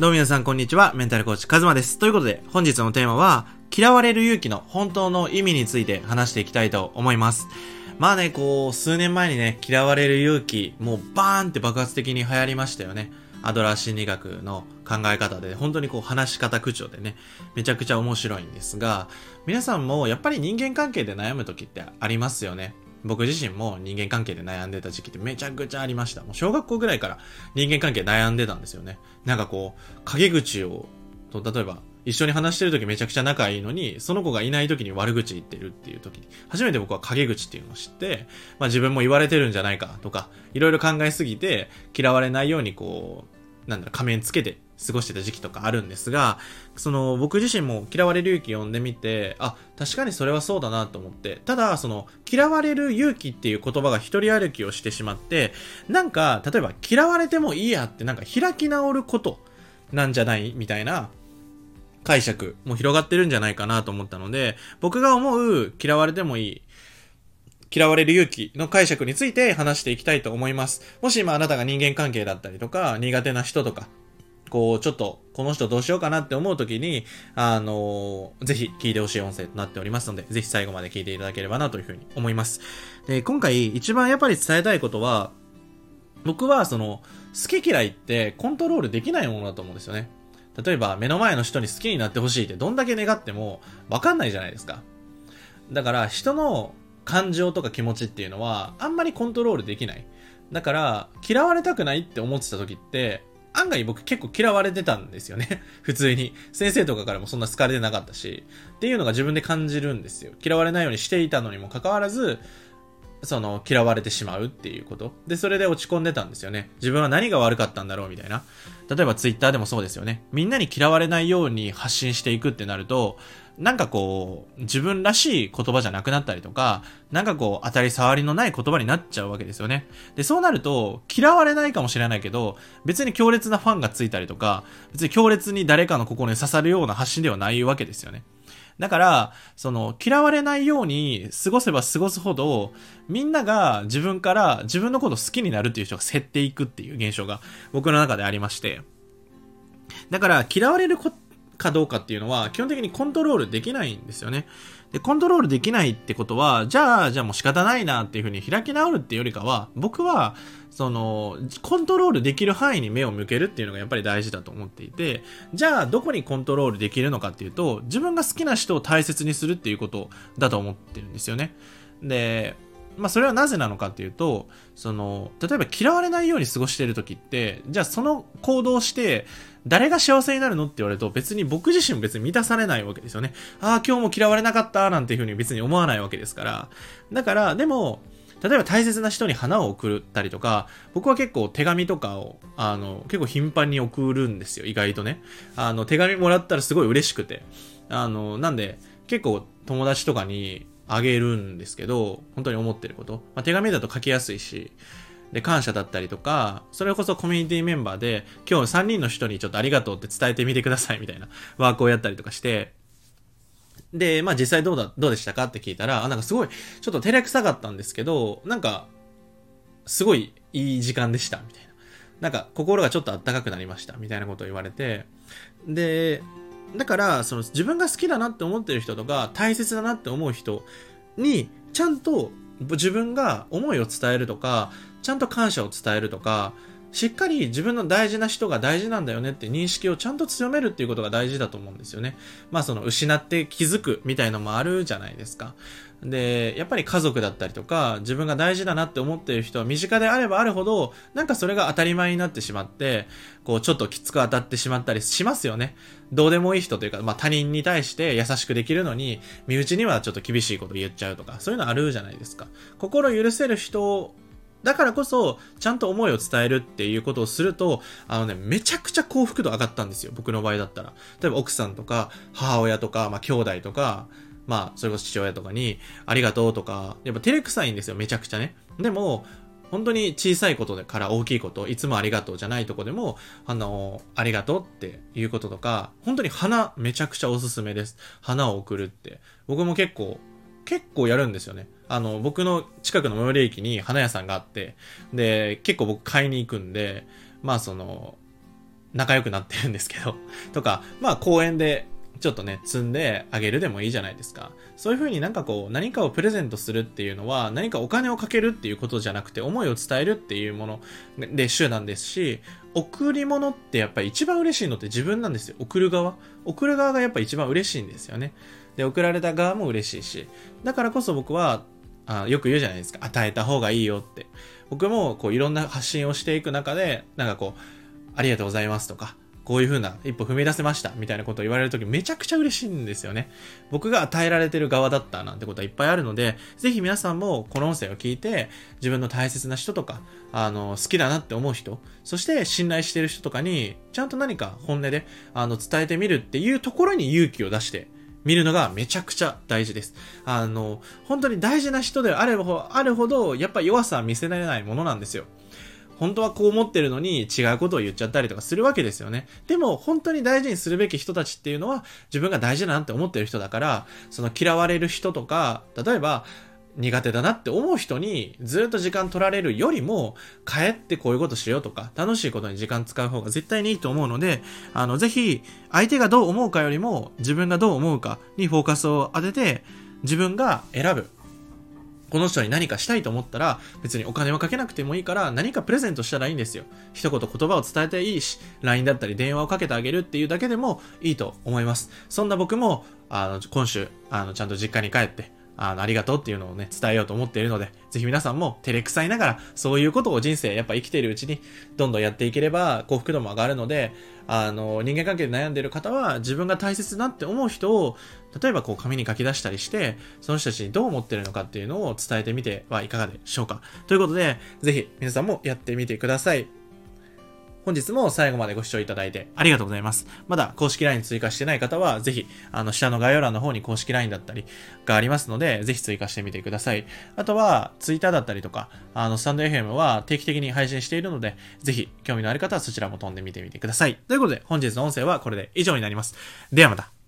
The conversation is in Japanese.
どうも皆さんこんにちは。メンタルコーチカズマです。ということで、本日のテーマは、嫌われる勇気の本当の意味について話していきたいと思います。まあね、こう、数年前にね、嫌われる勇気、もうバーンって爆発的に流行りましたよね。アドラー心理学の考え方で、本当にこう話し方口調でね、めちゃくちゃ面白いんですが、皆さんもやっぱり人間関係で悩む時ってありますよね。僕自身も人間関係で悩んでた時期ってめちゃくちゃありました。もう小学校ぐらいから人間関係悩んでたんですよね。なんかこう、陰口を、と例えば、一緒に話してる時めちゃくちゃ仲いいのに、その子がいない時に悪口言ってるっていう時に、初めて僕は陰口っていうのを知って、まあ自分も言われてるんじゃないかとか、いろいろ考えすぎて、嫌われないようにこう、なんだろ、仮面つけて過ごしてた時期とかあるんですが、その僕自身も嫌われる勇気読んでみて、あ、確かにそれはそうだなと思って、ただその嫌われる勇気っていう言葉が一人歩きをしてしまって、なんか、例えば嫌われてもいいやってなんか開き直ることなんじゃないみたいな解釈も広がってるんじゃないかなと思ったので、僕が思う嫌われてもいい嫌われる勇気の解釈について話していきたいと思います。もし今あなたが人間関係だったりとか、苦手な人とか、こう、ちょっと、この人どうしようかなって思うときに、あのーぜひ聞いてほしい音声となっておりますので、ぜひ最後まで聞いていただければなというふうに思います。で、今回一番やっぱり伝えたいことは、僕はその、好き嫌いってコントロールできないものだと思うんですよね。例えば、目の前の人に好きになってほしいってどんだけ願ってもわかんないじゃないですか。だから、人の感情とか気持ちっていうのは、あんまりコントロールできない。だから、嫌われたくないって思ってた時って、案外僕結構嫌われてたんですよね。普通に。先生とかからもそんな好かれてなかったし。っていうのが自分で感じるんですよ。嫌われないようにしていたのにもかかわらず、その、嫌われてしまうっていうこと。で、それで落ち込んでたんですよね。自分は何が悪かったんだろうみたいな。例えば twitter でもそうですよね。みんなに嫌われないように発信していくってなると、なんかこう、自分らしい言葉じゃなくなったりとか、なんかこう、当たり障りのない言葉になっちゃうわけですよね。で、そうなると、嫌われないかもしれないけど、別に強烈なファンがついたりとか、別に強烈に誰かの心に刺さるような発信ではないわけですよね。だから、その、嫌われないように過ごせば過ごすほど、みんなが自分から自分のこと好きになるっていう人が減っていくっていう現象が僕の中でありまして。だから、嫌われるこかどうかっていうのは、基本的にコントロールできないんですよね。で、コントロールできないってことは、じゃあ、じゃあもう仕方ないなっていうふうに開き直るっていうよりかは、僕は、その、コントロールできる範囲に目を向けるっていうのがやっぱり大事だと思っていて、じゃあ、どこにコントロールできるのかっていうと、自分が好きな人を大切にするっていうことだと思ってるんですよね。で、まあそれはなぜなのかっていうと、その、例えば嫌われないように過ごしている時って、じゃあその行動して、誰が幸せになるのって言われると別に僕自身も別に満たされないわけですよね。ああ、今日も嫌われなかったなんていうふうに別に思わないわけですから。だから、でも、例えば大切な人に花を送ったりとか、僕は結構手紙とかを、あの、結構頻繁に送るんですよ、意外とね。あの、手紙もらったらすごい嬉しくて。あの、なんで、結構友達とかにあげるんですけど、本当に思ってること。まあ、手紙だと書きやすいし、で、感謝だったりとか、それこそコミュニティメンバーで、今日3人の人にちょっとありがとうって伝えてみてくださいみたいなワークをやったりとかして、で、まあ実際どうだ、どうでしたかって聞いたら、あ、なんかすごい、ちょっと照れくさかったんですけど、なんか、すごいいい時間でした、みたいな。なんか、心がちょっとあったかくなりました、みたいなことを言われて、で、だから、その自分が好きだなって思ってる人とか、大切だなって思う人に、ちゃんと自分が思いを伝えるとか、ちゃんと感謝を伝えるとか、しっかり自分の大事な人が大事なんだよねって認識をちゃんと強めるっていうことが大事だと思うんですよね。まあその失って気づくみたいのもあるじゃないですか。で、やっぱり家族だったりとか、自分が大事だなって思っている人は身近であればあるほど、なんかそれが当たり前になってしまって、こうちょっときつく当たってしまったりしますよね。どうでもいい人というか、まあ他人に対して優しくできるのに、身内にはちょっと厳しいこと言っちゃうとか、そういうのあるじゃないですか。心許せる人だからこそ、ちゃんと思いを伝えるっていうことをすると、あのね、めちゃくちゃ幸福度上がったんですよ。僕の場合だったら。例えば奥さんとか、母親とか、まあ兄弟とか、まあ、それこそ父親とかに、ありがとうとか、やっぱ照れくさいんですよ、めちゃくちゃね。でも、本当に小さいことから大きいこと、いつもありがとうじゃないとこでも、あの、ありがとうっていうこととか、本当に花めちゃくちゃおすすめです。花を送るって。僕も結構、結構やるんですよね。あの、僕の近くの最寄り駅に花屋さんがあって、で、結構僕買いに行くんで、まあその、仲良くなってるんですけど、とか、まあ公園でちょっとね、積んであげるでもいいじゃないですか。そういう風になんかこう、何かをプレゼントするっていうのは、何かお金をかけるっていうことじゃなくて、思いを伝えるっていうもので手段ですし、贈り物ってやっぱり一番嬉しいのって自分なんですよ。送る側。送る側がやっぱ一番嬉しいんですよね。で、送られた側も嬉しいし。だからこそ僕は、あよく言うじゃないですか。与えた方がいいよって。僕もこういろんな発信をしていく中で、なんかこう、ありがとうございますとか、こういう風な一歩踏み出せましたみたいなことを言われるときめちゃくちゃ嬉しいんですよね。僕が与えられてる側だったなんてことはいっぱいあるので、ぜひ皆さんもこの音声を聞いて、自分の大切な人とか、あの、好きだなって思う人、そして信頼してる人とかに、ちゃんと何か本音で、あの、伝えてみるっていうところに勇気を出して見るのがめちゃくちゃ大事です。あの、本当に大事な人であればあるほど、やっぱ弱さは見せられないものなんですよ。本当はこう思ってるのに違うことを言っちゃったりとかするわけですよね。でも本当に大事にするべき人たちっていうのは自分が大事だなって思ってる人だから、その嫌われる人とか、例えば苦手だなって思う人にずっと時間取られるよりも、帰ってこういうことしようとか、楽しいことに時間使う方が絶対にいいと思うので、あの、ぜひ、相手がどう思うかよりも、自分がどう思うかにフォーカスを当てて、自分が選ぶ。この人に何かしたいと思ったら、別にお金はかけなくてもいいから、何かプレゼントしたらいいんですよ。一言言葉を伝えていいし、LINE だったり電話をかけてあげるっていうだけでもいいと思います。そんな僕も、あの、今週、あの、ちゃんと実家に帰って、あの、ありがとうっていうのをね、伝えようと思っているので、ぜひ皆さんも照れくさいながら、そういうことを人生、やっぱ生きているうちに、どんどんやっていければ、幸福度も上がるので、あの、人間関係で悩んでいる方は、自分が大切だって思う人を、例えばこう紙に書き出したりして、その人たちにどう思ってるのかっていうのを伝えてみてはいかがでしょうか。ということで、ぜひ皆さんもやってみてください。本日も最後までご視聴いただいてありがとうございます。まだ公式 LINE 追加してない方は、ぜひ、あの、下の概要欄の方に公式 LINE だったりがありますので、ぜひ追加してみてください。あとは、Twitter だったりとか、あの、スタンド FM は定期的に配信しているので、ぜひ、興味のある方はそちらも飛んでみてみてください。ということで、本日の音声はこれで以上になります。ではまた。